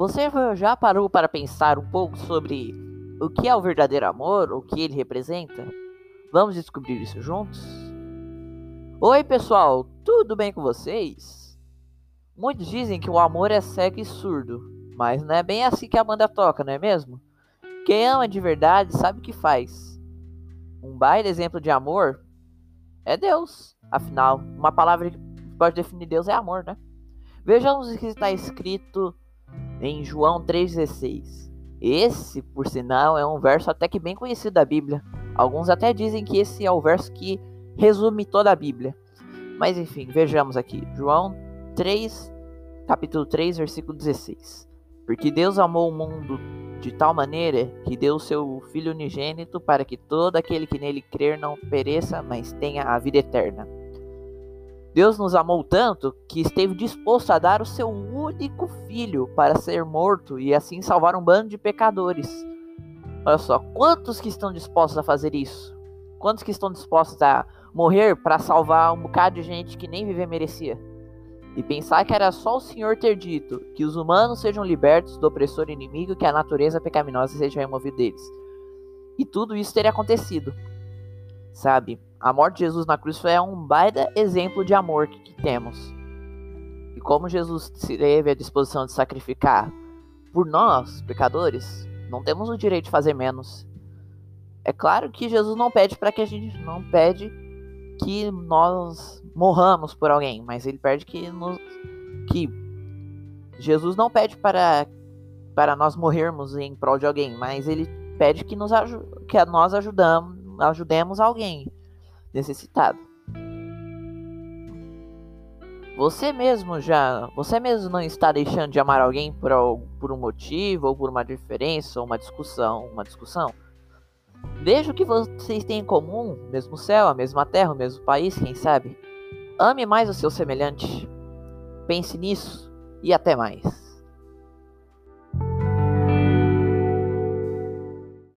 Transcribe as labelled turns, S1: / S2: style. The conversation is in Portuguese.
S1: Você já parou para pensar um pouco sobre o que é o verdadeiro amor, o que ele representa? Vamos descobrir isso juntos? Oi, pessoal, tudo bem com vocês? Muitos dizem que o amor é cego e surdo, mas não é bem assim que a banda toca, não é mesmo? Quem ama de verdade sabe o que faz. Um baile exemplo de amor é Deus. Afinal, uma palavra que pode definir Deus é amor, né? Vejamos o que está escrito em João 3,16. Esse, por sinal, é um verso até que bem conhecido da Bíblia. Alguns até dizem que esse é o verso que resume toda a Bíblia. Mas enfim, vejamos aqui. João 3, capítulo 3, versículo 16. Porque Deus amou o mundo de tal maneira que deu o seu Filho unigênito para que todo aquele que nele crer não pereça, mas tenha a vida eterna. Deus nos amou tanto que esteve disposto a dar o seu único filho para ser morto e assim salvar um bando de pecadores. Olha só, quantos que estão dispostos a fazer isso? Quantos que estão dispostos a morrer para salvar um bocado de gente que nem viver merecia? E pensar que era só o Senhor ter dito que os humanos sejam libertos do opressor inimigo, que a natureza pecaminosa seja removida deles. E tudo isso teria acontecido. Sabe? A morte de Jesus na cruz foi um baita exemplo de amor que, temos. E como Jesus teve a disposição de sacrificar por nós, pecadores, não temos o direito de fazer menos. É claro que Jesus não pede para que a gente não pede que nós morramos por alguém, mas ele pede que nos, que Jesus não pede para para nós morrermos em prol de alguém, mas ele pede que nos que nós ajudamos, ajudemos alguém necessitado. Você mesmo já, você mesmo não está deixando de amar alguém por, por um motivo ou por uma diferença ou uma discussão, uma discussão? Veja o que vocês têm em comum, mesmo céu, a mesma terra, o mesmo país, quem sabe? Ame mais o seu semelhante. Pense nisso e até mais.